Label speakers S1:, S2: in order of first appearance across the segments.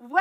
S1: Welcome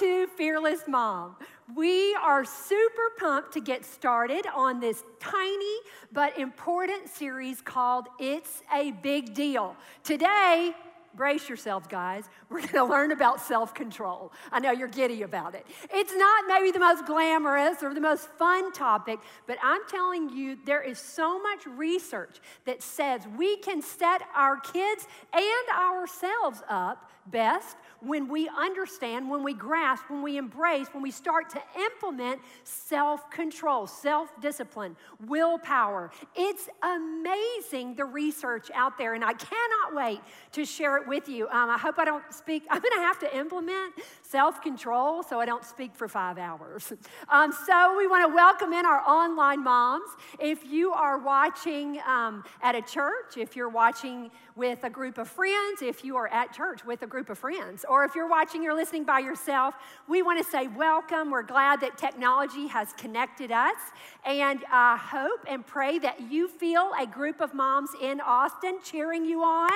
S1: to Fearless Mom. We are super pumped to get started on this tiny but important series called It's a Big Deal. Today, brace yourselves, guys. We're going to learn about self control. I know you're giddy about it. It's not maybe the most glamorous or the most fun topic, but I'm telling you, there is so much research that says we can set our kids and ourselves up best when we understand, when we grasp, when we embrace, when we start to implement self control, self discipline, willpower. It's amazing the research out there, and I cannot wait to share it with you. Um, I hope I don't speak, I'm gonna have to implement self control so I don't speak for five hours. Um, so we want to welcome in our online moms. If you are watching um, at a church, if you're watching with a group of friends, if you are at church with a group of friends, or if you're watching, you're listening by yourself, we want to say welcome. We're glad that technology has connected us. And I hope and pray that you feel a group of moms in Austin cheering you on.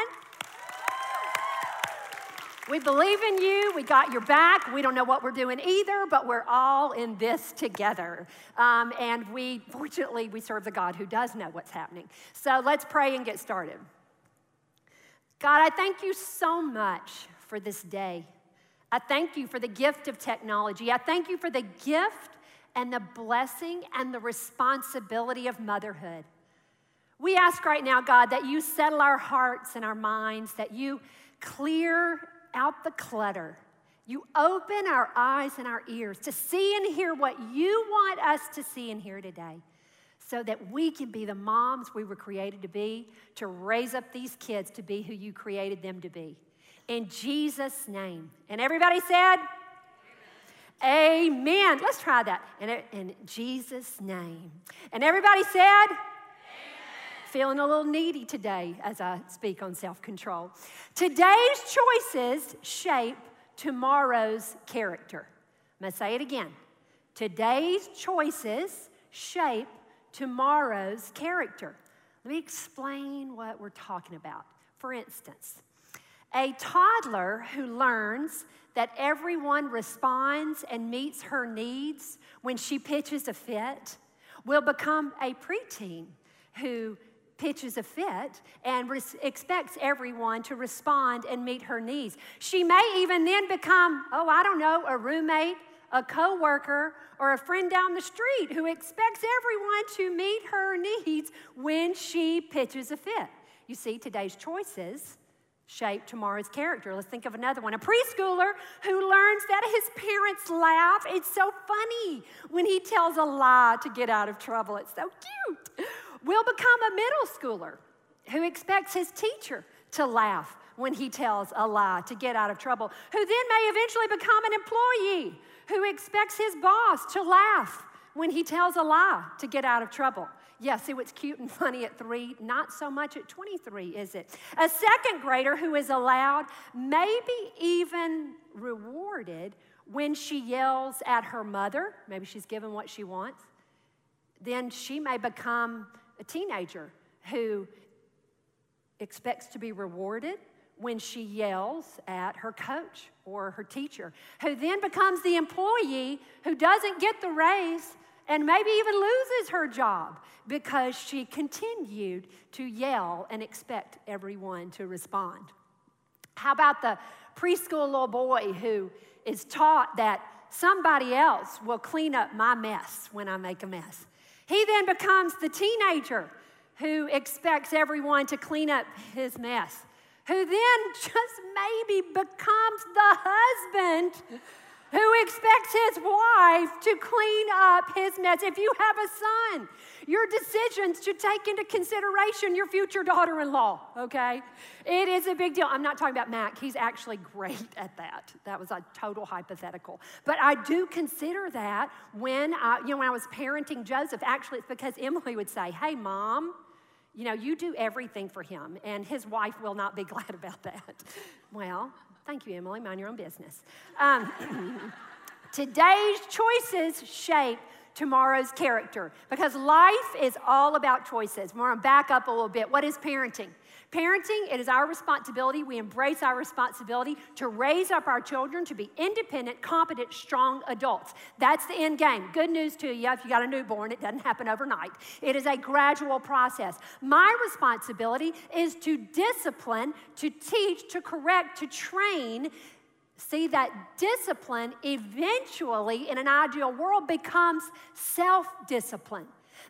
S1: We believe in you. We got your back. We don't know what we're doing either, but we're all in this together. Um, and we, fortunately, we serve the God who does know what's happening. So let's pray and get started. God, I thank you so much for this day. I thank you for the gift of technology. I thank you for the gift and the blessing and the responsibility of motherhood. We ask right now, God, that you settle our hearts and our minds, that you clear out the clutter. You open our eyes and our ears to see and hear what you want us to see and hear today so that we can be the moms we were created to be, to raise up these kids to be who you created them to be. In Jesus' name. And everybody said, Amen. Amen. Let's try that. In, in Jesus' name. And everybody said, feeling a little needy today as I speak on self control. Today's choices shape tomorrow's character. I'm going to say it again. Today's choices shape tomorrow's character. Let me explain what we're talking about. For instance, a toddler who learns that everyone responds and meets her needs when she pitches a fit will become a preteen who pitches a fit and expects everyone to respond and meet her needs. She may even then become, oh, I don't know, a roommate, a coworker, or a friend down the street who expects everyone to meet her needs when she pitches a fit. You see, today's choices shape tomorrow's character. Let's think of another one. A preschooler who learns that his parents laugh. It's so funny when he tells a lie to get out of trouble. It's so cute will become a middle schooler who expects his teacher to laugh when he tells a lie to get out of trouble, who then may eventually become an employee who expects his boss to laugh when he tells a lie to get out of trouble. Yes, it was cute and funny at three, not so much at 23, is it? A second grader who is allowed, maybe even rewarded, when she yells at her mother, maybe she's given what she wants, then she may become a teenager who expects to be rewarded when she yells at her coach or her teacher, who then becomes the employee who doesn't get the raise and maybe even loses her job because she continued to yell and expect everyone to respond. How about the preschool little boy who is taught that somebody else will clean up my mess when I make a mess? He then becomes the teenager who expects everyone to clean up his mess, who then just maybe becomes the husband who expects his wife to clean up his mess. If you have a son, your decisions should take into consideration your future daughter in law, okay? It is a big deal. I'm not talking about Mac, he's actually great at that. That was a total hypothetical. But I do consider that when I, you know, when I was parenting Joseph, actually, it's because Emily would say, Hey, mom, you know, you do everything for him, and his wife will not be glad about that. Well, Thank you, Emily. Mind your own business. Um, today's choices shape tomorrow's character because life is all about choices. We're back up a little bit. What is parenting? Parenting, it is our responsibility. We embrace our responsibility to raise up our children to be independent, competent, strong adults. That's the end game. Good news to you if you got a newborn, it doesn't happen overnight. It is a gradual process. My responsibility is to discipline, to teach, to correct, to train see that discipline eventually in an ideal world becomes self discipline.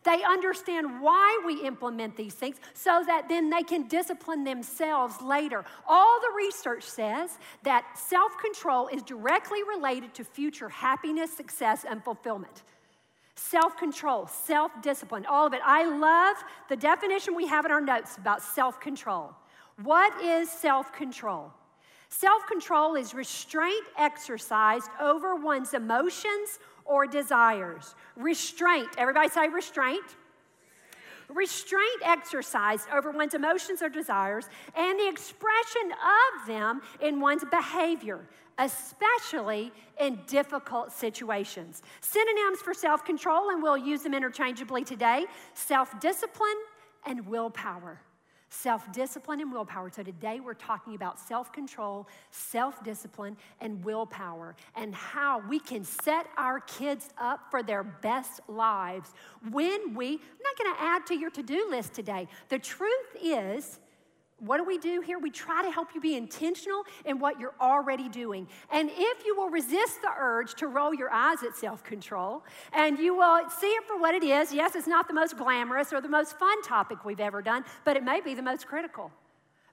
S1: They understand why we implement these things so that then they can discipline themselves later. All the research says that self control is directly related to future happiness, success, and fulfillment. Self control, self discipline, all of it. I love the definition we have in our notes about self control. What is self control? Self control is restraint exercised over one's emotions or desires. Restraint, everybody say restraint. Restraint exercised over one's emotions or desires and the expression of them in one's behavior, especially in difficult situations. Synonyms for self control, and we'll use them interchangeably today self discipline and willpower self discipline and willpower. So today we're talking about self control, self discipline, and willpower, and how we can set our kids up for their best lives when we, I'm not gonna add to your to do list today. The truth is, what do we do here? We try to help you be intentional in what you're already doing. And if you will resist the urge to roll your eyes at self control and you will see it for what it is, yes, it's not the most glamorous or the most fun topic we've ever done, but it may be the most critical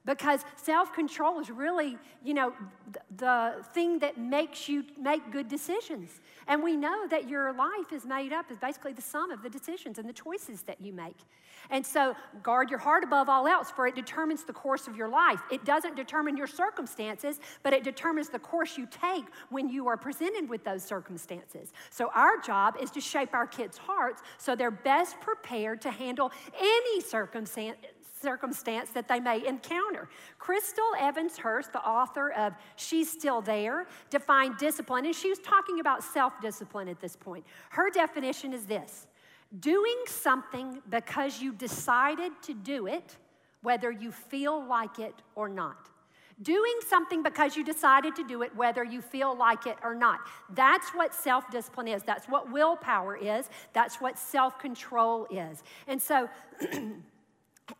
S1: because self-control is really you know th- the thing that makes you make good decisions and we know that your life is made up is basically the sum of the decisions and the choices that you make and so guard your heart above all else for it determines the course of your life it doesn't determine your circumstances but it determines the course you take when you are presented with those circumstances so our job is to shape our kids hearts so they're best prepared to handle any circumstance circumstance that they may encounter. Crystal Evans Hurst, the author of She's Still There, defined discipline, and she was talking about self discipline at this point. Her definition is this doing something because you decided to do it, whether you feel like it or not. Doing something because you decided to do it, whether you feel like it or not. That's what self discipline is. That's what willpower is. That's what self control is. And so,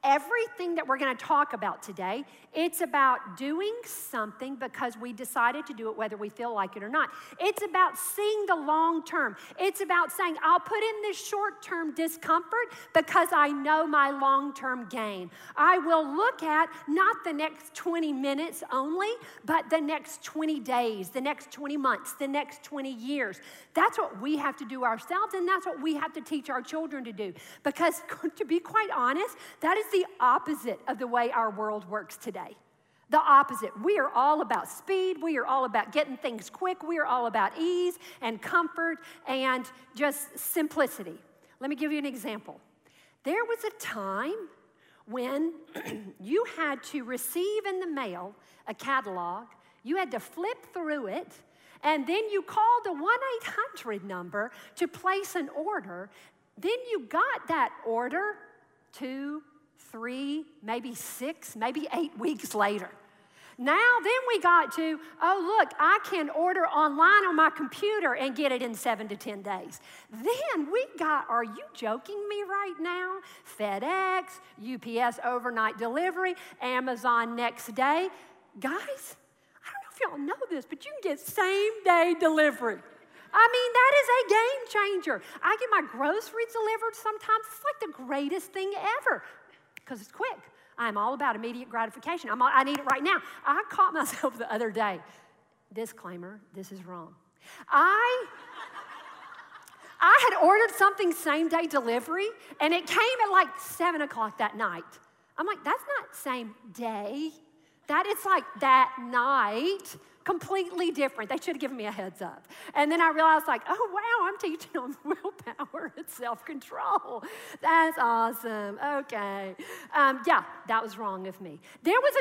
S1: everything that we're going to talk about today, it's about doing something because we decided to do it whether we feel like it or not. It's about seeing the long term. It's about saying, I'll put in this short term discomfort because I know my long term gain. I will look at not the next 20 minutes only, but the next 20 days, the next 20 months, the next 20 years. That's what we have to do ourselves, and that's what we have to teach our children to do. Because to be quite honest, that that is the opposite of the way our world works today. The opposite. We are all about speed. We are all about getting things quick. We are all about ease and comfort and just simplicity. Let me give you an example. There was a time when you had to receive in the mail a catalog, you had to flip through it, and then you called a 1 800 number to place an order. Then you got that order two three, maybe six, maybe eight weeks later. Now, then we got to, oh, look, I can order online on my computer and get it in seven to 10 days. Then we got, are you joking me right now? FedEx, UPS overnight delivery, Amazon next day. Guys, I don't know if y'all know this, but you can get same day delivery. I mean, that is a game changer. I get my groceries delivered sometimes. It's like the greatest thing ever because it's quick. I'm all about immediate gratification. All, I need it right now. I caught myself the other day. Disclaimer this is wrong. I. I had ordered something same day delivery and it came at like seven o'clock that night. I'm like, that's not same day. That it's like that night completely different. They should have given me a heads up. And then I realized, like, oh, wow, I'm teaching them willpower and self control. That's awesome. Okay. Um, yeah, that was wrong of me. There was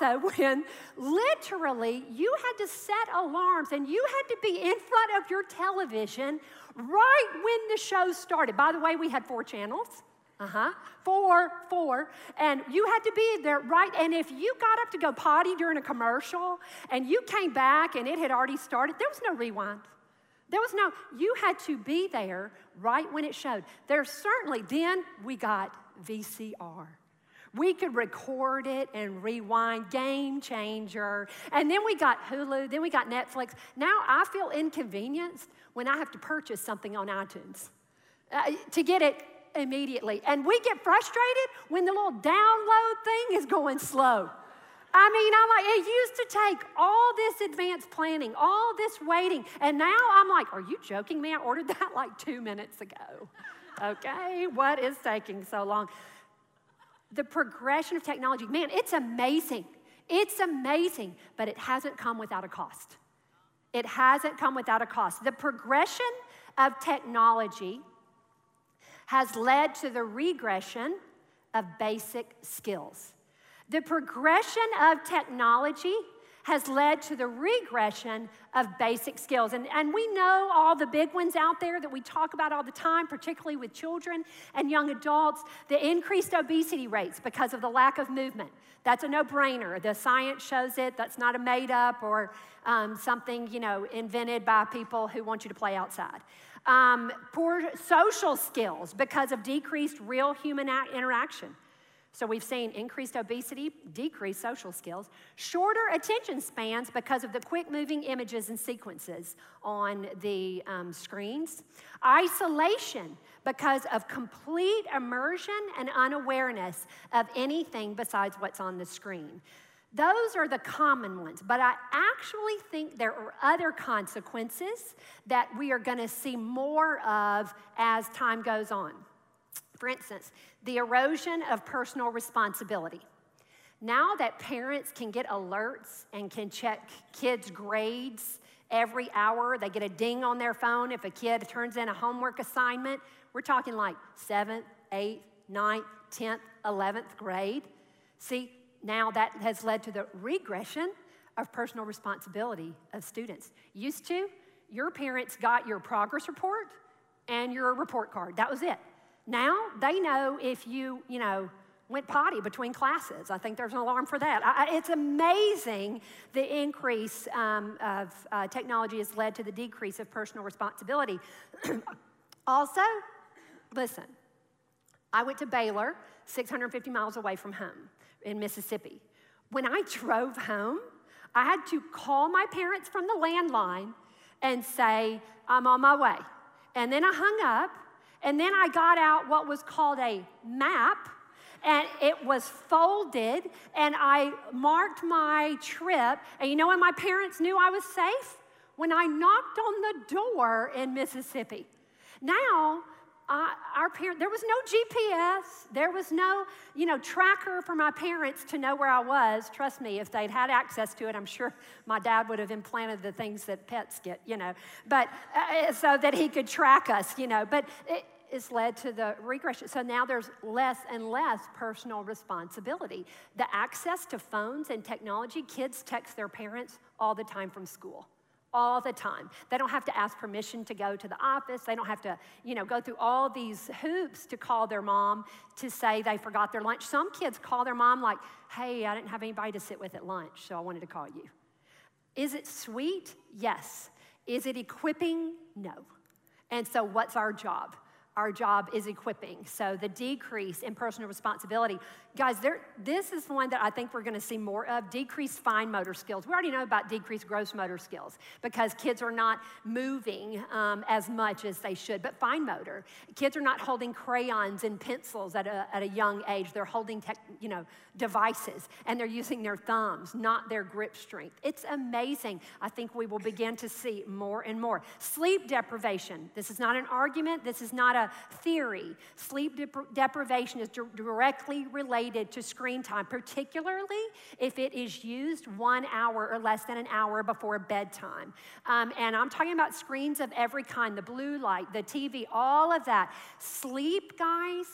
S1: a time also when literally you had to set alarms and you had to be in front of your television right when the show started. By the way, we had four channels. Uh huh. Four, four. And you had to be there, right? And if you got up to go potty during a commercial and you came back and it had already started, there was no rewind. There was no, you had to be there right when it showed. There certainly, then we got VCR. We could record it and rewind, game changer. And then we got Hulu, then we got Netflix. Now I feel inconvenienced when I have to purchase something on iTunes. Uh, to get it immediately. And we get frustrated when the little download thing is going slow. I mean, I'm like, it used to take all this advanced planning, all this waiting. And now I'm like, are you joking me? I ordered that like two minutes ago. okay, what is taking so long? The progression of technology, man, it's amazing. It's amazing, but it hasn't come without a cost. It hasn't come without a cost. The progression of technology has led to the regression of basic skills. The progression of technology has led to the regression of basic skills. And, and we know all the big ones out there that we talk about all the time, particularly with children and young adults, the increased obesity rates because of the lack of movement. That's a no brainer. The science shows it. That's not a made up or um, something, you know, invented by people who want you to play outside. Um, poor social skills because of decreased real human interaction. So we've seen increased obesity, decreased social skills, shorter attention spans because of the quick moving images and sequences on the um, screens, isolation because of complete immersion and unawareness of anything besides what's on the screen. Those are the common ones, but I actually think there are other consequences that we are going to see more of as time goes on. For instance, the erosion of personal responsibility. Now that parents can get alerts and can check kids' grades every hour, they get a ding on their phone if a kid turns in a homework assignment. We're talking like seventh, eighth, ninth, 10th, 11th grade. See, now that has led to the regression of personal responsibility of students. Used to, your parents got your progress report and your report card. That was it. Now they know if you, you know, went potty between classes. I think there's an alarm for that. I, it's amazing the increase um, of uh, technology has led to the decrease of personal responsibility. also, listen, I went to Baylor, 650 miles away from home in Mississippi. When I drove home, I had to call my parents from the landline and say, I'm on my way. And then I hung up, and then I got out what was called a map, and it was folded, and I marked my trip. And you know when my parents knew I was safe? When I knocked on the door in Mississippi. Now, I, our parents, there was no GPS, there was no, you know, tracker for my parents to know where I was. Trust me, if they'd had access to it, I'm sure my dad would have implanted the things that pets get, you know, but uh, uh so that he could track us, you know. But it, it's led to the regression. So now there's less and less personal responsibility. The access to phones and technology, kids text their parents all the time from school all the time. They don't have to ask permission to go to the office. They don't have to, you know, go through all these hoops to call their mom to say they forgot their lunch. Some kids call their mom like, "Hey, I didn't have anybody to sit with at lunch, so I wanted to call you." Is it sweet? Yes. Is it equipping? No. And so what's our job? Our job is equipping. So the decrease in personal responsibility guys, there, this is one that I think we're going to see more of decreased fine motor skills. We already know about decreased gross motor skills because kids are not moving um, as much as they should, but fine motor. Kids are not holding crayons and pencils at a, at a young age. They're holding tech, you know, devices and they're using their thumbs, not their grip strength. It's amazing. I think we will begin to see more and more. Sleep deprivation. This is not an argument, this is not a theory. Sleep dep- deprivation is di- directly related related to screen time, particularly if it is used one hour or less than an hour before bedtime. Um, and I'm talking about screens of every kind the blue light, the TV, all of that. Sleep, guys,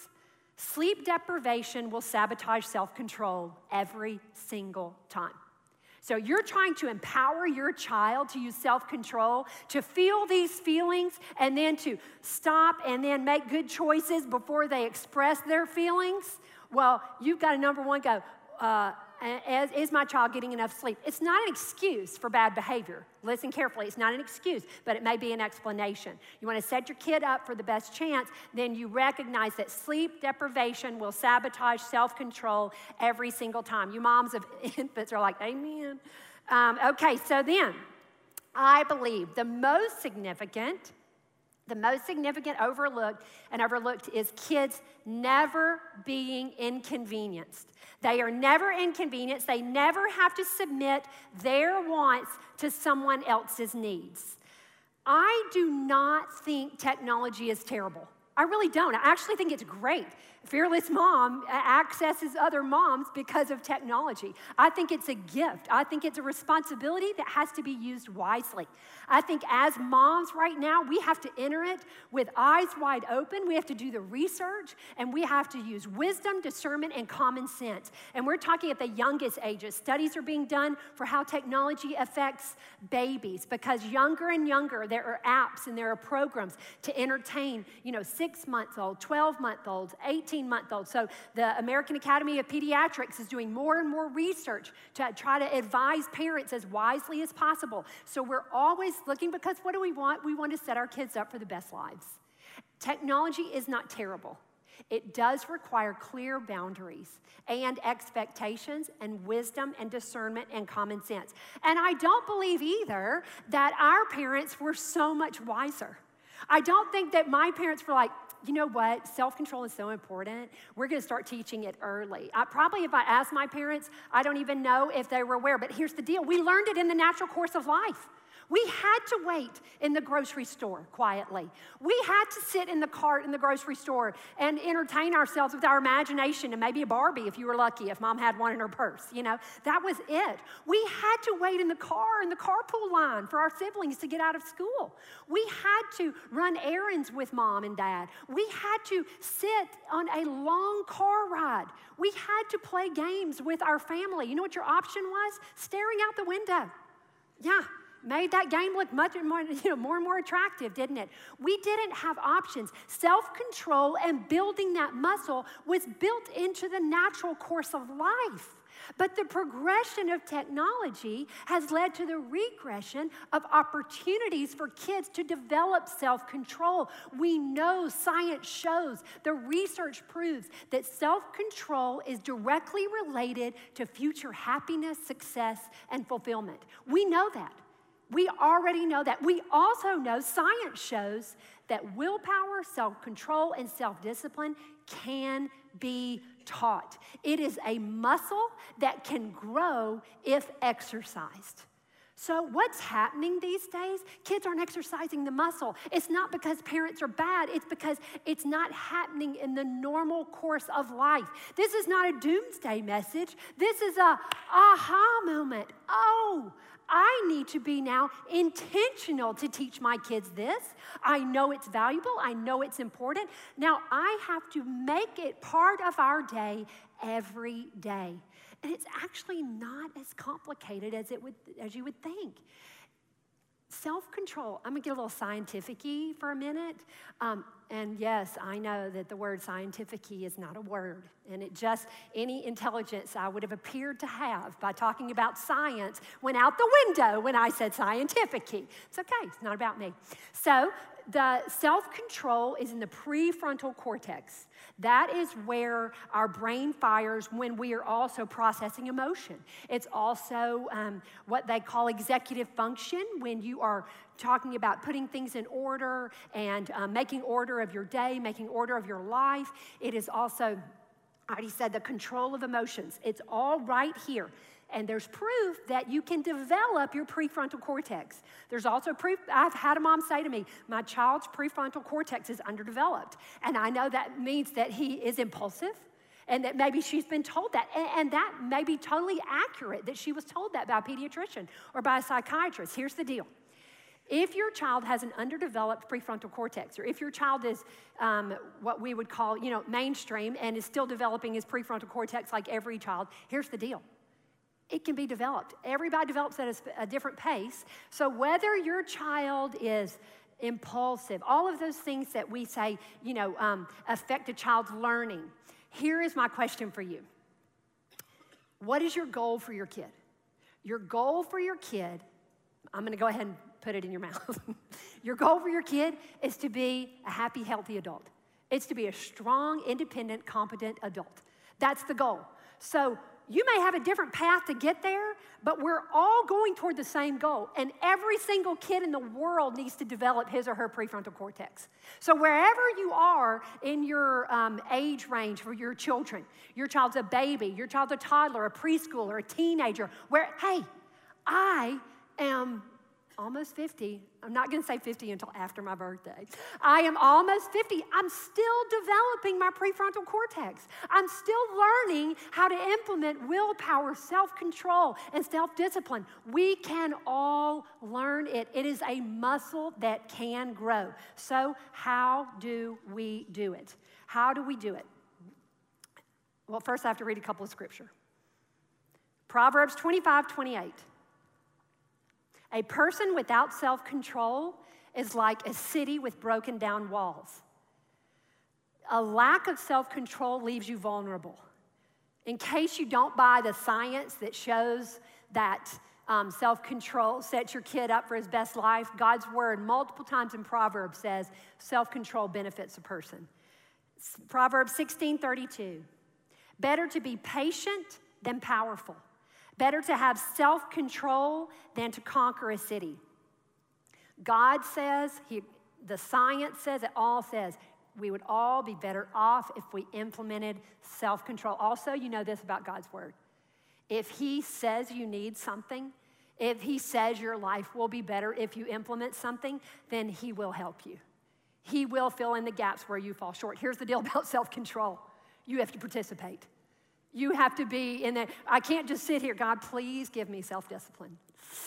S1: sleep deprivation will sabotage self control every single time. So you're trying to empower your child to use self control, to feel these feelings, and then to stop and then make good choices before they express their feelings. Well, you've got a number one go. Uh, as, is my child getting enough sleep? It's not an excuse for bad behavior. Listen carefully. It's not an excuse, but it may be an explanation. You want to set your kid up for the best chance, then you recognize that sleep deprivation will sabotage self control every single time. You moms of infants are like, Amen. Um, okay, so then I believe the most significant the most significant overlooked and overlooked is kids never being inconvenienced. They are never inconvenienced. They never have to submit their wants to someone else's needs. I do not think technology is terrible. I really don't. I actually think it's great. Fearless Mom accesses other moms because of technology. I think it's a gift. I think it's a responsibility that has to be used wisely. I think as moms right now, we have to enter it with eyes wide open. We have to do the research and we have to use wisdom, discernment, and common sense. And we're talking at the youngest ages. Studies are being done for how technology affects babies because younger and younger, there are apps and there are programs to entertain, you know, six month old, 12 month olds, 18 18 month old. So the American Academy of Pediatrics is doing more and more research to try to advise parents as wisely as possible. So we're always looking because what do we want? We want to set our kids up for the best lives. Technology is not terrible. It does require clear boundaries and expectations and wisdom and discernment and common sense. And I don't believe either that our parents were so much wiser. I don't think that my parents were like, you know what? Self control is so important. We're going to start teaching it early. I, probably if I asked my parents, I don't even know if they were aware. But here's the deal we learned it in the natural course of life. We had to wait in the grocery store quietly. We had to sit in the cart in the grocery store and entertain ourselves with our imagination and maybe a Barbie if you were lucky, if mom had one in her purse. You know, that was it. We had to wait in the car, in the carpool line for our siblings to get out of school. We had to run errands with mom and dad. We had to sit on a long car ride. We had to play games with our family. You know what your option was? Staring out the window. Yeah, made that game look much more, you know, more and more attractive, didn't it? We didn't have options. Self control and building that muscle was built into the natural course of life. But the progression of technology has led to the regression of opportunities for kids to develop self control. We know science shows, the research proves that self control is directly related to future happiness, success, and fulfillment. We know that. We already know that. We also know science shows that willpower, self control, and self discipline can be taught. It is a muscle that can grow if exercised. So, what's happening these days? Kids aren't exercising the muscle. It's not because parents are bad, it's because it's not happening in the normal course of life. This is not a doomsday message. This is a aha moment. Oh, I need to be now intentional to teach my kids this. I know it's valuable, I know it's important. Now I have to make it part of our day every day. And it's actually not as complicated as, it would, as you would think. Self control, I'm gonna get a little scientific y for a minute. Um, and yes, I know that the word scientific is not a word. And it just, any intelligence I would have appeared to have by talking about science went out the window when I said scientific It's okay, it's not about me. So the self control is in the prefrontal cortex. That is where our brain fires when we are also processing emotion. It's also um, what they call executive function when you are talking about putting things in order and um, making order of your day, making order of your life. It is also, I already said, the control of emotions. It's all right here. And there's proof that you can develop your prefrontal cortex. There's also proof, I've had a mom say to me, My child's prefrontal cortex is underdeveloped. And I know that means that he is impulsive. And that maybe she's been told that. And, and that may be totally accurate that she was told that by a pediatrician or by a psychiatrist. Here's the deal if your child has an underdeveloped prefrontal cortex, or if your child is um, what we would call, you know, mainstream and is still developing his prefrontal cortex like every child, here's the deal it can be developed. Everybody develops at a, a, different pace. So, whether your child is impulsive, all of those things that we say, you know, um, affect a child's learning, here is my question for you What is your goal for your kid? Your goal for your kid, I'm gonna go ahead and put it in your mouth. your goal for your kid is to be a happy, healthy adult, it's to be a strong, independent, competent adult. That's the goal. So, you may have a different path to get there, but we're all going toward the same goal. And every single kid in the world needs to develop his or her prefrontal cortex. So, wherever you are in your um, age range for your children, your child's a baby, your child's a toddler, a preschooler, a teenager, where, hey, I am almost 50. I'm not going to say 50 until after my birthday. I am almost 50. I'm still developing my prefrontal cortex. I'm still learning how to implement willpower, self control, and self discipline. We can all learn it. It is a muscle that can grow. So, how do we do it? How do we do it? Well, first, I have to read a couple of scripture. Proverbs 25, 28. A person without self control is like a city with broken down walls. A lack of self control leaves you vulnerable. In case you don't buy the science that shows that um, self control sets your kid up for his best life, God's word, multiple times in Proverbs, says self control benefits a person. Proverbs 16 32. Better to be patient than powerful. Better to have self control than to conquer a city. God says, he, the science says, it all says, we would all be better off if we implemented self control. Also, you know this about God's word. If He says you need something, if He says your life will be better if you implement something, then He will help you. He will fill in the gaps where you fall short. Here's the deal about self control you have to participate. You have to be in that. I can't just sit here. God, please give me self discipline.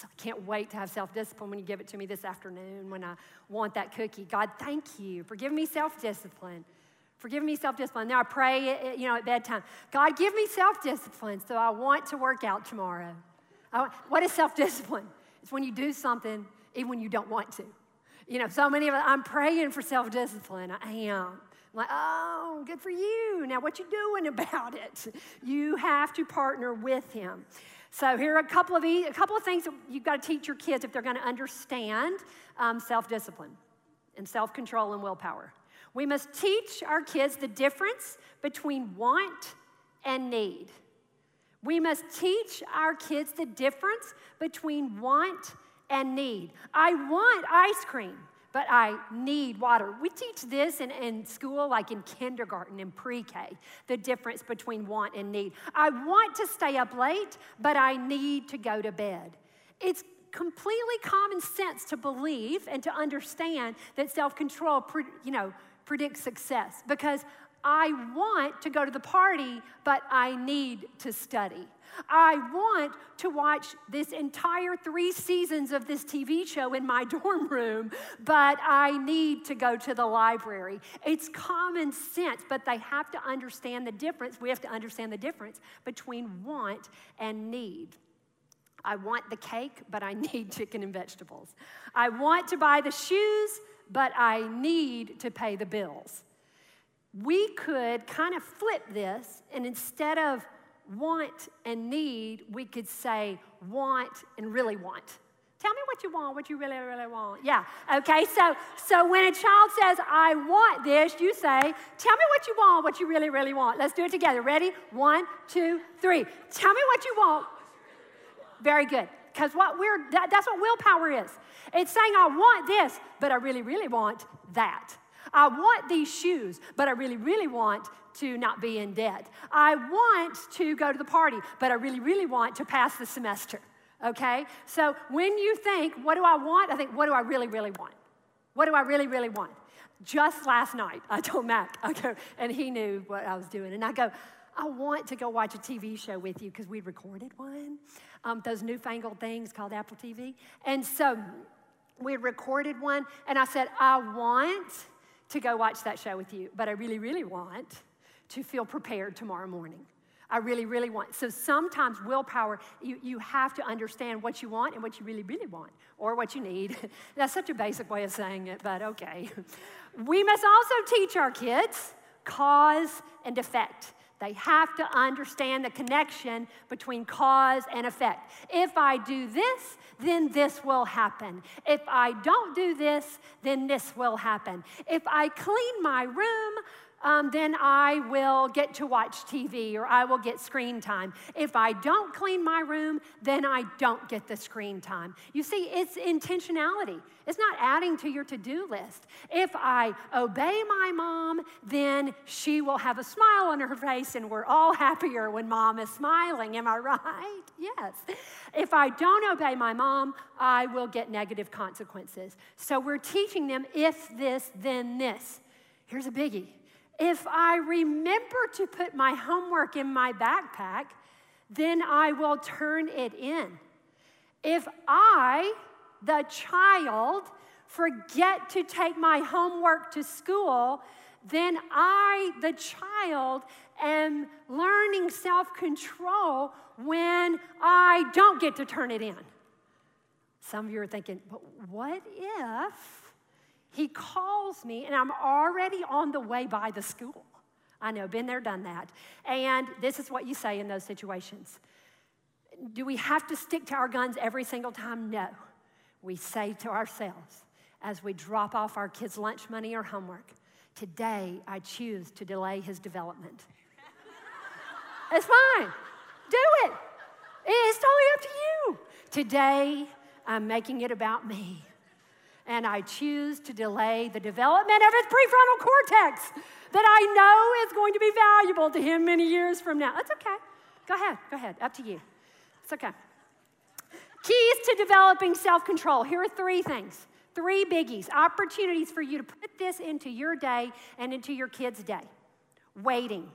S1: I can't wait to have self discipline when you give it to me this afternoon when I want that cookie. God, thank you for giving me self discipline. For giving me self discipline. Now I pray, eh, eh, you know, at bedtime. God, give me self discipline so I want to work out tomorrow. I, what is self discipline? It's when you do something even when you don't want to. You know, so many of us, I'm praying for self discipline. I am like, oh, good for you. Now, what you doing about it? You have to partner with him. So here are a couple of a couple of things you've got to teach your kids if they're going to understand um, self-discipline and self-control and willpower. We must teach our kids the difference between want and need. We must teach our kids the difference between want and need. I want ice cream but I need water. We teach this in, in school, like in kindergarten and pre K, the difference between want and need. I want to stay up late, but I need to go to bed. It's completely common sense to believe and to understand that self control, you know, predicts success because I want to go to the party, but I need to study. I want to watch this entire three seasons of this TV show in my dorm room, but I need to go to the library. It's common sense, but they have to understand the difference. We have to understand the difference between want and need. I want the cake, but I need chicken and vegetables. I want to buy the shoes, but I need to pay the bills. We could kind of flip this, and instead of want and need, we could say want and really want. Tell me what you want, what you really, really want. Yeah. Okay. So, so when a child says, I want this, you say, Tell me what you want, what you really, really want. Let's do it together. Ready? One, two, three. Tell me what you want. Very good. Because what we're, that, that's what willpower is. It's saying, I want this, but I really, really want that. I want these shoes, but I really, really want to not be in debt. I want to go to the party, but I really, really want to pass the semester. Okay? So when you think, what do I want? I think, what do I really, really want? What do I really, really want? Just last night, I told Mac, I go, and he knew what I was doing. And I go, I want to go watch a TV show with you because we recorded one, um, those newfangled things called Apple TV. And so we recorded one, and I said, I want to go watch that show with you, but I really, really want to feel prepared tomorrow morning. I really, really want. So sometimes willpower, you, you have to understand what you want and what you really, really want or what you need. That's such a basic way of saying it, but okay. We must also teach our kids cause and effect. They have to understand the connection between cause and effect. If I do this, then this will happen. If I don't do this, then this will happen. If I clean my room, um, then I will get to watch TV or I will get screen time. If I don't clean my room, then I don't get the screen time. You see, it's intentionality, it's not adding to your to do list. If I obey my mom, then she will have a smile on her face and we're all happier when mom is smiling. Am I right? Yes. If I don't obey my mom, I will get negative consequences. So we're teaching them if this, then this. Here's a biggie if I remember to put my homework in my backpack, then I will turn it in. If I, the child, forget to take my homework to school, then I, the child, am learning self control when I don't get to turn it in. Some of you are thinking, but what if? He calls me, and I'm already on the way by the school. I know, been there, done that. And this is what you say in those situations. Do we have to stick to our guns every single time? No. We say to ourselves as we drop off our kids' lunch money or homework, today I choose to delay his development. it's fine. Do it. It's totally up to you. Today I'm making it about me and I choose to delay the development of his prefrontal cortex that I know is going to be valuable to him many years from now. That's okay. Go ahead, go ahead, up to you. It's okay. Keys to developing self control. Here are three things, three biggies, opportunities for you to put this into your day and into your kids' day. Waiting.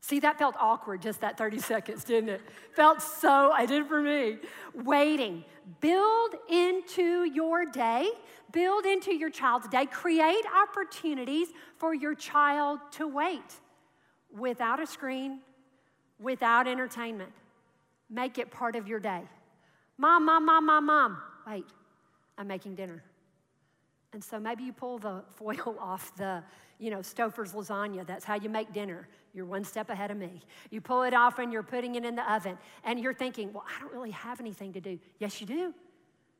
S1: See, that felt awkward just that 30 seconds, didn't it? felt so, I did for me. Waiting. Build into your day, build into your child's day, create opportunities for your child to wait without a screen, without entertainment. Make it part of your day. Mom, mom, mom, mom, mom. Wait, I'm making dinner. And so maybe you pull the foil off the, you know, Stouffer's lasagna. That's how you make dinner. You're one step ahead of me. You pull it off and you're putting it in the oven. And you're thinking, well, I don't really have anything to do. Yes, you do.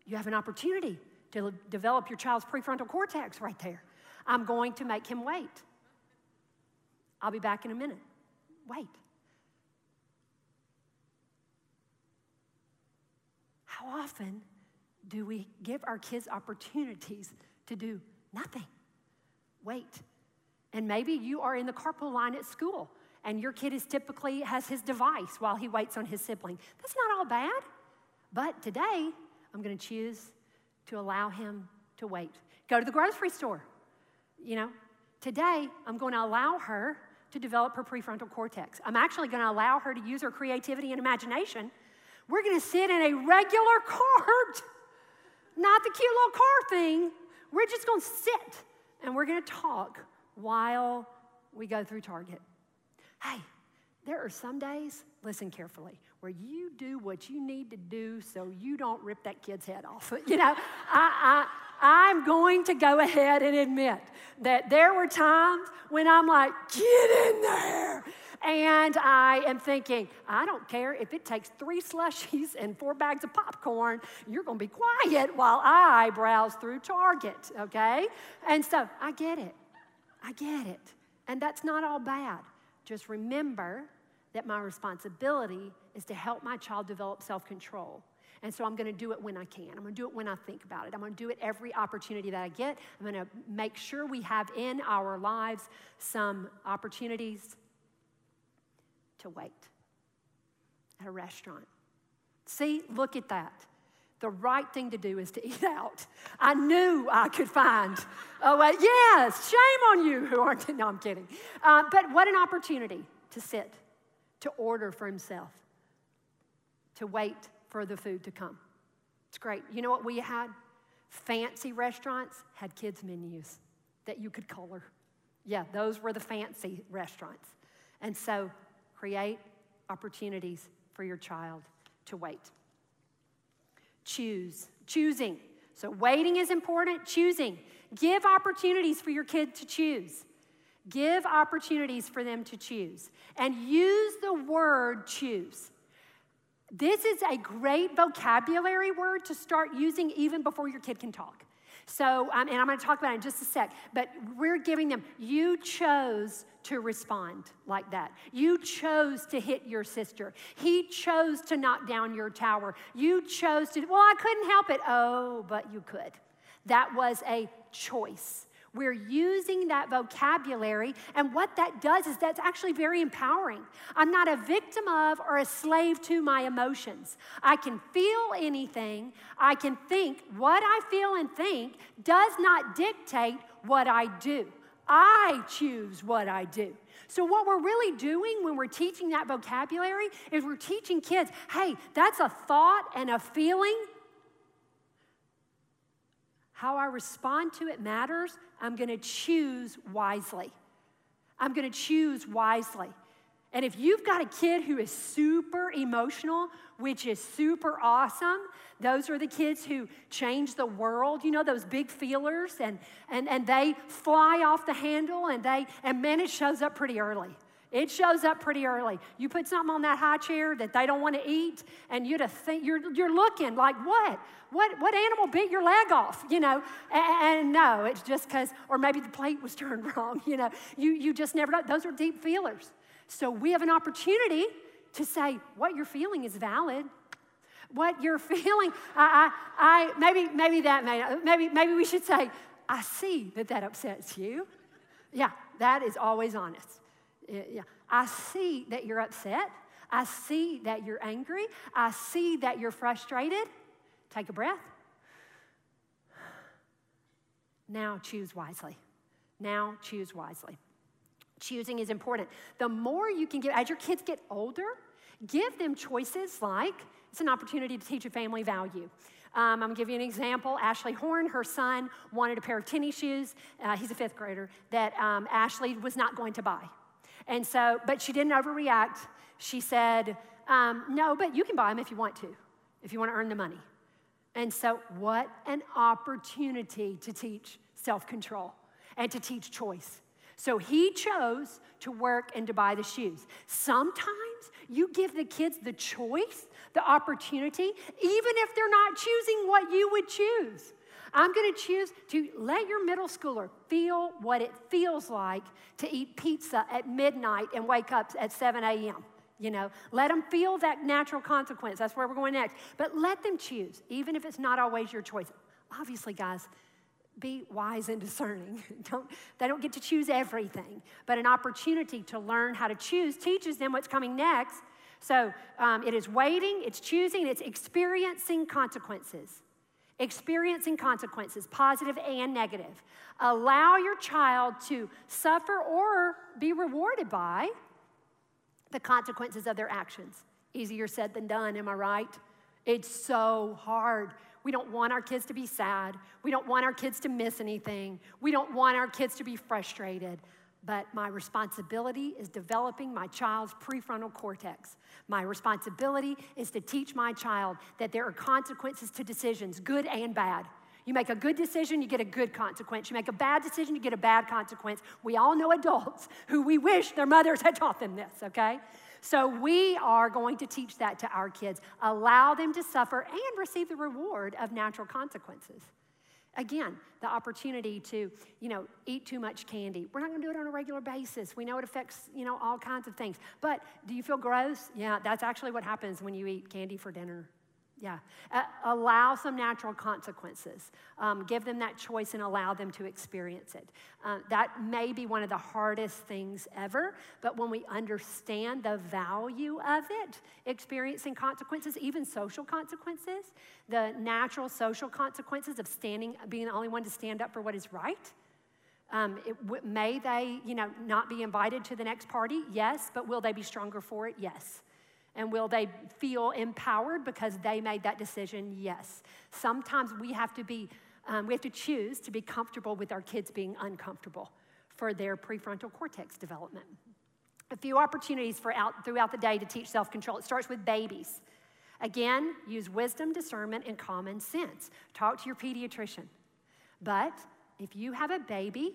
S1: You have an opportunity to develop your child's prefrontal cortex right there. I'm going to make him wait. I'll be back in a minute. Wait. How often do we give our kids opportunities to do nothing? Wait. And maybe you are in the carpool line at school and your kid is typically has his device while he waits on his sibling. That's not all bad. But today, I'm going to choose to allow him to wait. Go to the grocery store. You know, today I'm going to allow her to develop her prefrontal cortex. I'm actually going to allow her to use her creativity and imagination. We're going to sit in a regular cart, not the cute little car thing. We're just going to sit and we're going to talk while we go through Target. Hey, there are some days, listen carefully, where you do what you need to do so you don't rip that kid's head off. You know, I, I, I'm going to go ahead and admit that there were times when I'm like, get in there. And I am thinking, I don't care if it takes three slushies and four bags of popcorn, you're gonna be quiet while I browse through Target, okay? And so I get it. I get it. And that's not all bad. Just remember that my responsibility is to help my child develop self control. And so I'm going to do it when I can. I'm going to do it when I think about it. I'm going to do it every opportunity that I get. I'm going to make sure we have in our lives some opportunities to wait at a restaurant. See, look at that the right thing to do is to eat out. I knew I could find Oh, Yes, shame on you who aren't. No, I'm kidding. Uh, but what an opportunity to sit, to order for himself, to wait for the food to come. It's great. You know what we had? Fancy restaurants had kids' menus that you could color. Yeah, those were the fancy restaurants. And so create opportunities for your child to wait. Choose. Choosing. So, waiting is important, choosing. Give opportunities for your kid to choose. Give opportunities for them to choose. And use the word choose. This is a great vocabulary word to start using even before your kid can talk. So, um, and I'm going to talk about it in just a sec, but we're giving them, you chose to respond like that. You chose to hit your sister. He chose to knock down your tower. You chose to, well, I couldn't help it. Oh, but you could. That was a choice. We're using that vocabulary, and what that does is that's actually very empowering. I'm not a victim of or a slave to my emotions. I can feel anything, I can think. What I feel and think does not dictate what I do. I choose what I do. So, what we're really doing when we're teaching that vocabulary is we're teaching kids hey, that's a thought and a feeling how I respond to it matters. I'm going to choose wisely. I'm going to choose wisely. And if you've got a kid who is super emotional, which is super awesome, those are the kids who change the world, you know, those big feelers, and, and, and they fly off the handle and they, and man, it shows up pretty early. It shows up pretty early. You put something on that high chair that they don't want to eat, and you to think you're you're looking like what? What what animal bit your leg off? You know, and, and no, it's just because, or maybe the plate was turned wrong. You know, you you just never know. Those are deep feelers. So we have an opportunity to say what you're feeling is valid what you're feeling. I, I, I, maybe, maybe that may, maybe, maybe we should say, I see that that upsets you. Yeah, that is always honest yeah. I see that you're upset. I see that you're angry. I see that you're frustrated. Take a breath. Now choose wisely. Now choose wisely. Choosing is important. The more you can give, as your kids get older, give them choices like it's an opportunity to teach a family value. Um, I'm gonna give you an example. Ashley Horn, her son, wanted a pair of tennis shoes. Uh, he's a fifth grader that um, Ashley was not going to buy. And so, but she didn't overreact. She said, um, No, but you can buy them if you want to, if you want to earn the money. And so, what an opportunity to teach self control and to teach choice. So he chose to work and to buy the shoes. Sometimes you give the kids the choice, the opportunity, even if they're not choosing what you would choose. I'm going to choose to let your middle schooler feel what it feels like to eat pizza at midnight and wake up at 7 a.m. You know, let them feel that natural consequence. That's where we're going next. But let them choose, even if it's not always your choice. Obviously, guys, be wise and discerning. don't, they don't get to choose everything, but an opportunity to learn how to choose teaches them what's coming next. So um, it is waiting, it's choosing, it's experiencing consequences experiencing consequences, positive and negative. Allow your child to suffer or be rewarded by the consequences of their actions. Easier said than done, am I right? It's so hard. We don't want our kids to be sad. We don't want our kids to miss anything. We don't want our kids to be frustrated but my responsibility is developing my child's prefrontal cortex. My responsibility is to teach my child that there are consequences to decisions, good and bad. You make a good decision, you get a good consequence. You make a bad decision, you get a bad consequence. We all know adults who we wish their mothers had taught them this, okay? So we are going to teach that to our kids. Allow them to suffer and receive the reward of natural consequences. Again, the opportunity to, you know, eat too much candy. We're not going to do it on a regular basis. We know it affects, you know, all kinds of things. But do you feel gross? Yeah, that's actually what happens when you eat candy for dinner. Yeah. Uh, allow some natural consequences. Um, give them that choice and allow them to experience it. Uh, that may be one of the hardest things ever, but when we understand the value of it, experiencing consequences, even social consequences, the natural social consequences of standing, being the only one to stand up for what is right. Um, it, may they, you know, not be invited to the next party? Yes, but will they be stronger for it? Yes. And will they feel empowered because they made that decision? Yes. Sometimes we have to be, um, we have to choose to be comfortable with our kids being uncomfortable for their prefrontal cortex development. A few opportunities for out, throughout the day to teach self control. It starts with babies. Again, use wisdom, discernment, and common sense. Talk to your pediatrician. But if you have a baby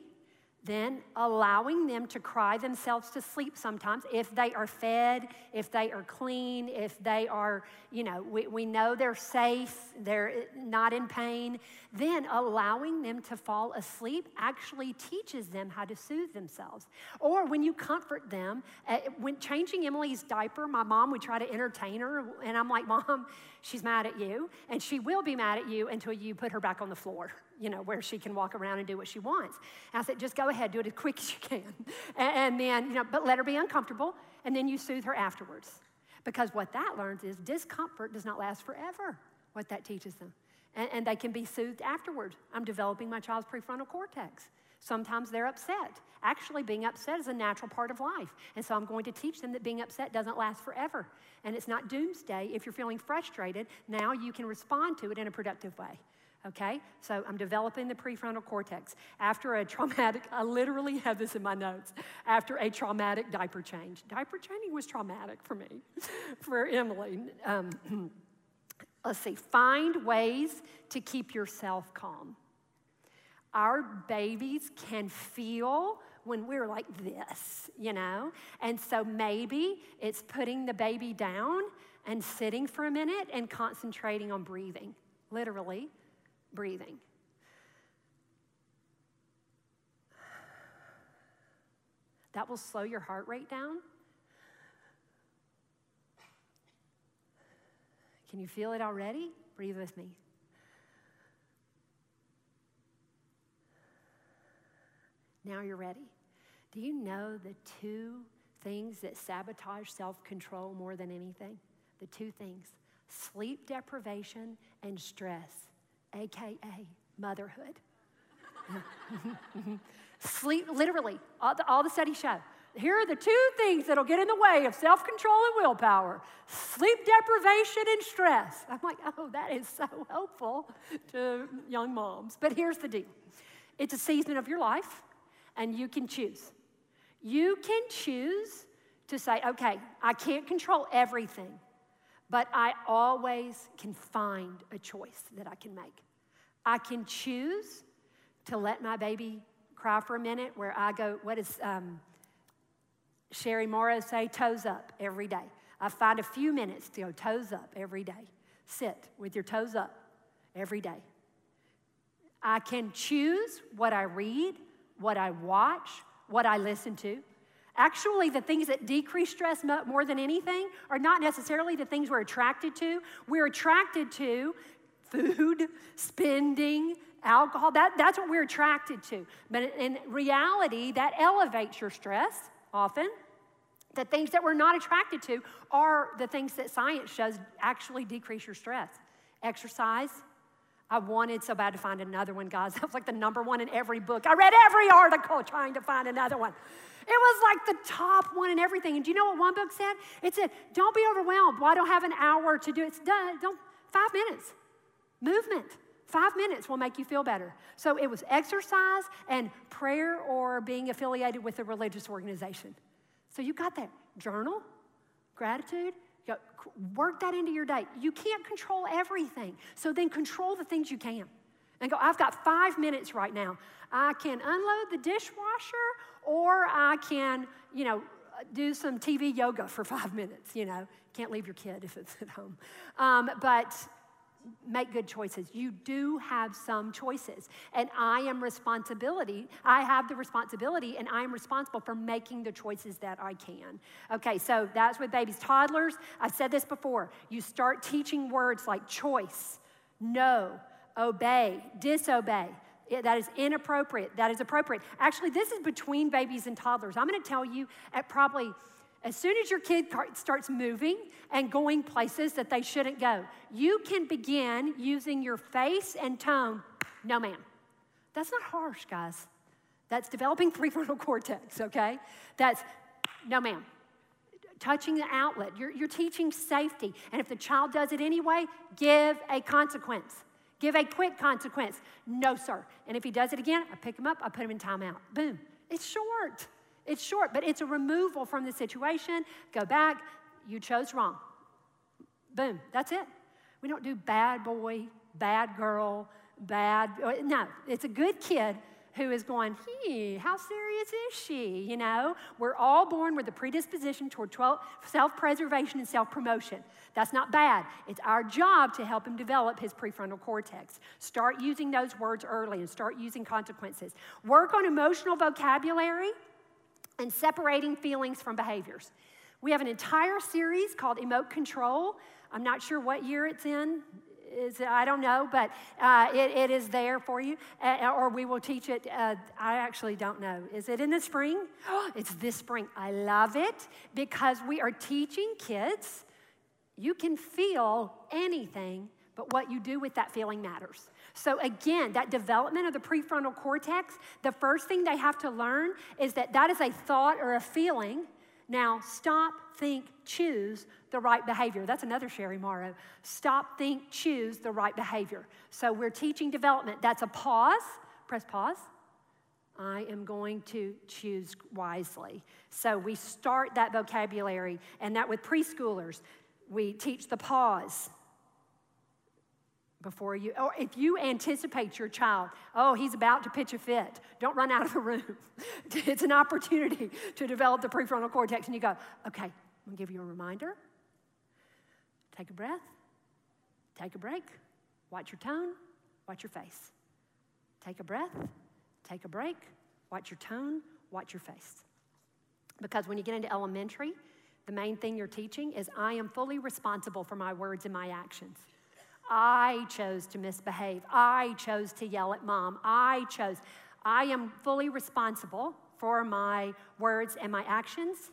S1: then allowing them to cry themselves to sleep sometimes if they are fed, if they are clean, if they are, you know, we, we know they're safe, they're not in pain. Then allowing them to fall asleep actually teaches them how to soothe themselves. Or when you comfort them, uh, when changing Emily's diaper, my mom would try to entertain her, and I'm like, Mom, She's mad at you, and she will be mad at you until you put her back on the floor, you know, where she can walk around and do what she wants. And I said, just go ahead, do it as quick as you can. And, and then, you know, but let her be uncomfortable, and then you soothe her afterwards. Because what that learns is discomfort does not last forever, what that teaches them. And, and they can be soothed afterwards. I'm developing my child's prefrontal cortex. Sometimes they're upset. Actually, being upset is a natural part of life. And so I'm going to teach them that being upset doesn't last forever. And it's not doomsday. If you're feeling frustrated, now you can respond to it in a productive way. Okay? So I'm developing the prefrontal cortex. After a traumatic, I literally have this in my notes, after a traumatic diaper change. Diaper changing was traumatic for me, for Emily. Um, let's see, find ways to keep yourself calm our babies can feel when we're like this, you know? And so maybe it's putting the baby down and sitting for a minute and concentrating on breathing, literally breathing. That will slow your heart rate down. Can you feel it already? Breathe with me. Now you're ready. Do you know the two things that sabotage self control more than anything? The two things sleep deprivation and stress, AKA motherhood. sleep, literally, all the, all the studies show. Here are the two things that'll get in the way of self control and willpower sleep deprivation and stress. I'm like, oh, that is so helpful to young moms. But here's the deal it's a season of your life and you can choose. You can choose to say, okay, I can't control everything, but I always can find a choice that I can make. I can choose to let my baby cry for a minute, where I go, what does um, Sherry Morrow say? Toes up every day. I find a few minutes to go toes up every day. Sit with your toes up every day. I can choose what I read what I watch, what I listen to. Actually, the things that decrease stress more than anything are not necessarily the things we're attracted to. We're attracted to food, spending, alcohol. That, that's what we're attracted to. But in reality, that elevates your stress often. The things that we're not attracted to are the things that science shows actually decrease your stress exercise, I wanted so bad to find another one, guys. It was like the number one in every book. I read every article trying to find another one. It was like the top one in everything. And do you know what one book said? It said, Don't be overwhelmed. Why don't have an hour to do it? It's done. Don't, five minutes. Movement. Five minutes will make you feel better. So it was exercise and prayer or being affiliated with a religious organization. So you got that journal, gratitude, Work that into your day. You can't control everything. So then control the things you can. And go, I've got five minutes right now. I can unload the dishwasher or I can, you know, do some TV yoga for five minutes, you know. Can't leave your kid if it's at home. Um, but make good choices. You do have some choices. And I am responsibility. I have the responsibility and I am responsible for making the choices that I can. Okay, so that's with babies. Toddlers, I said this before, you start teaching words like choice, no, obey, disobey. It, that is inappropriate. That is appropriate. Actually, this is between babies and toddlers. I'm going to tell you at probably as soon as your kid starts moving and going places that they shouldn't go, you can begin using your face and tone, no ma'am. That's not harsh, guys. That's developing prefrontal cortex, okay? That's no ma'am. Touching the outlet, you're, you're teaching safety. And if the child does it anyway, give a consequence. Give a quick consequence. No, sir. And if he does it again, I pick him up, I put him in timeout. Boom. It's short. It's short, but it's a removal from the situation. Go back, you chose wrong. Boom, that's it. We don't do bad boy, bad girl, bad. Uh, no, it's a good kid who is going, hee, how serious is she? You know, we're all born with a predisposition toward self preservation and self promotion. That's not bad. It's our job to help him develop his prefrontal cortex. Start using those words early and start using consequences. Work on emotional vocabulary and separating feelings from behaviors. We have an entire series called Emote Control. I'm not sure what year it's in. Is, I don't know, but uh, it, it is there for you, uh, or we will teach it. Uh, I actually don't know. Is it in the spring? it's this spring. I love it because we are teaching kids you can feel anything, but what you do with that feeling matters. So, again, that development of the prefrontal cortex, the first thing they have to learn is that that is a thought or a feeling. Now, stop, think, choose the right behavior. That's another Sherry Morrow. Stop, think, choose the right behavior. So, we're teaching development. That's a pause. Press pause. I am going to choose wisely. So, we start that vocabulary, and that with preschoolers, we teach the pause before you, or if you anticipate your child, oh, he's about to pitch a fit, don't run out of the room. it's an opportunity to develop the prefrontal cortex, and you go, okay, I'm gonna give you a reminder. Take a breath, take a break, watch your tone, watch your face. Take a breath, take a break, watch your tone, watch your face. Because when you get into elementary, the main thing you're teaching is I am fully responsible for my words and my actions. I chose to misbehave. I chose to yell at mom. I chose. I am fully responsible for my words and my actions,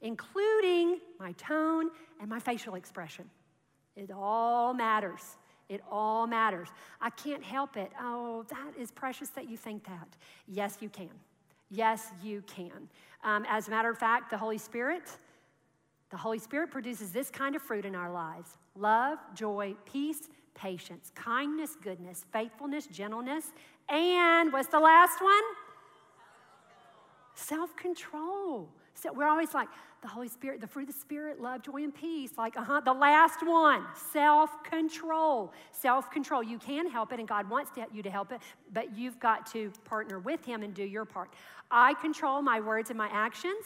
S1: including my tone and my facial expression. It all matters. It all matters. I can't help it. Oh, that is precious that you think that. Yes, you can. Yes, you can. Um, as a matter of fact, the Holy Spirit, the Holy Spirit produces this kind of fruit in our lives love, joy, peace, patience, kindness, goodness, faithfulness, gentleness, and what's the last one? Self control. So we're always like, the Holy Spirit, the fruit of the Spirit, love, joy, and peace. Like, uh huh, the last one, self control. Self control. You can help it, and God wants to you to help it, but you've got to partner with Him and do your part. I control my words and my actions.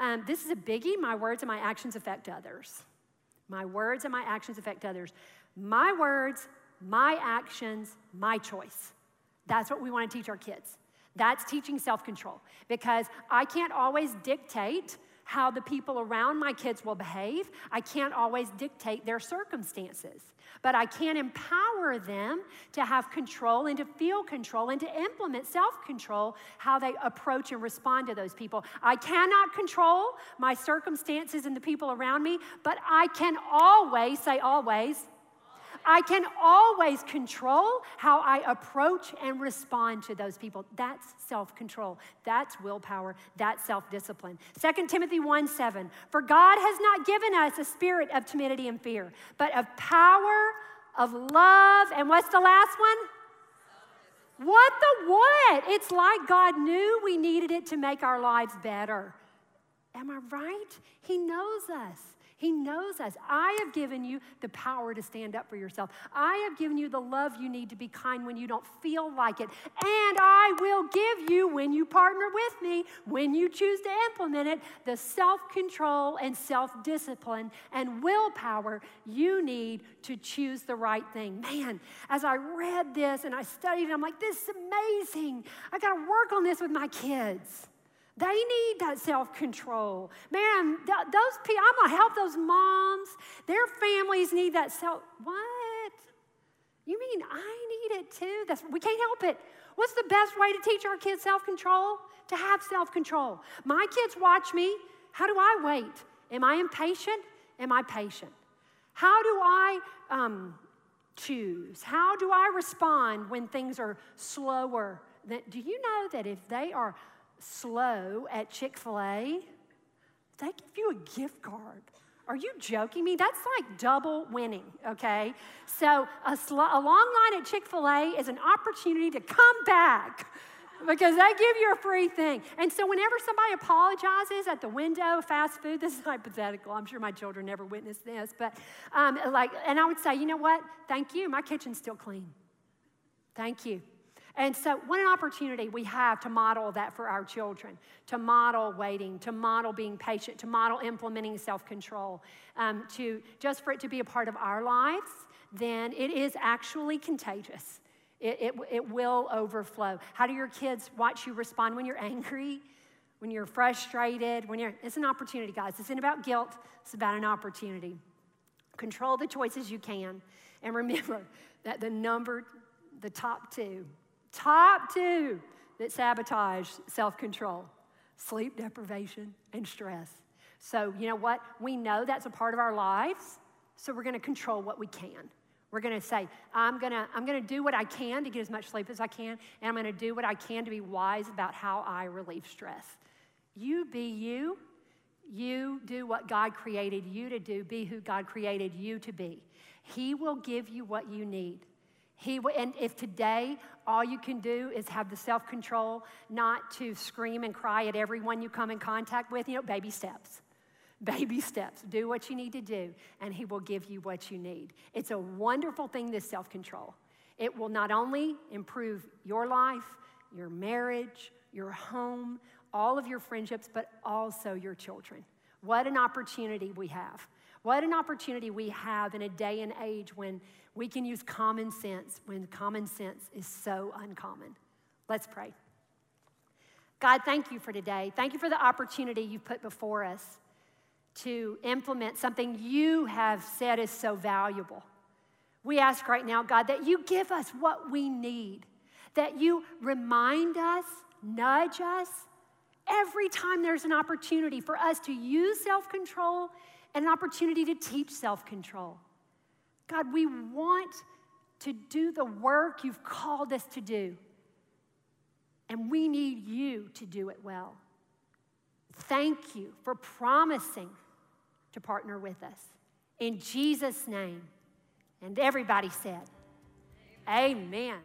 S1: Um, this is a biggie. My words and my actions affect others. My words and my actions affect others. My words, my actions, my choice. That's what we want to teach our kids. That's teaching self control because I can't always dictate how the people around my kids will behave. I can't always dictate their circumstances, but I can empower them to have control and to feel control and to implement self control how they approach and respond to those people. I cannot control my circumstances and the people around me, but I can always, say always, I can always control how I approach and respond to those people. That's self control. That's willpower. That's self discipline. 2 Timothy 1 7 For God has not given us a spirit of timidity and fear, but of power, of love, and what's the last one? What the what? It's like God knew we needed it to make our lives better. Am I right? He knows us. He knows us. I have given you the power to stand up for yourself. I have given you the love you need to be kind when you don't feel like it. And I will give you, when you partner with me, when you choose to implement it, the self control and self discipline and willpower you need to choose the right thing. Man, as I read this and I studied it, I'm like, this is amazing. I got to work on this with my kids. They need that self control. Man, th- those people, I'm gonna help those moms. Their families need that self. What? You mean I need it too? That's, we can't help it. What's the best way to teach our kids self control? To have self control. My kids watch me. How do I wait? Am I impatient? Am I patient? How do I um, choose? How do I respond when things are slower? do you know that if they are slow at Chick fil A, they give you a gift card. Are you joking me? That's like double winning, okay? So, a, sl- a long line at Chick fil A is an opportunity to come back because they give you a free thing. And so, whenever somebody apologizes at the window fast food, this is hypothetical. I'm sure my children never witnessed this, but um, like, and I would say, you know what? Thank you. My kitchen's still clean. Thank you. And so, what an opportunity we have to model that for our children to model waiting, to model being patient, to model implementing self control, um, to just for it to be a part of our lives, then it is actually contagious. It, it, it will overflow. How do your kids watch you respond when you're angry, when you're frustrated, when you're, it's an opportunity, guys. It's not about guilt, it's about an opportunity. Control the choices you can. And remember that the number, the top two, Top two that sabotage self control sleep deprivation and stress. So, you know what? We know that's a part of our lives, so we're gonna control what we can. We're going to say, I'm going to I'm going to do what I can to get as much sleep as I can, and I'm going to do what I can to be wise about how I relieve stress. You be you. You do what God created you to do. Be who God created you to be. He will give you what you need. He, and if today all you can do is have the self control not to scream and cry at everyone you come in contact with, you know, baby steps. Baby steps. Do what you need to do, and He will give you what you need. It's a wonderful thing, this self control. It will not only improve your life, your marriage, your home, all of your friendships, but also your children. What an opportunity we have. What an opportunity we have in a day and age when we can use common sense when common sense is so uncommon. Let's pray. God, thank you for today. Thank you for the opportunity you've put before us to implement something you have said is so valuable. We ask right now, God, that you give us what we need, that you remind us, nudge us every time there's an opportunity for us to use self control and an opportunity to teach self control. God, we want to do the work you've called us to do, and we need you to do it well. Thank you for promising to partner with us. In Jesus' name. And everybody said, Amen. Amen.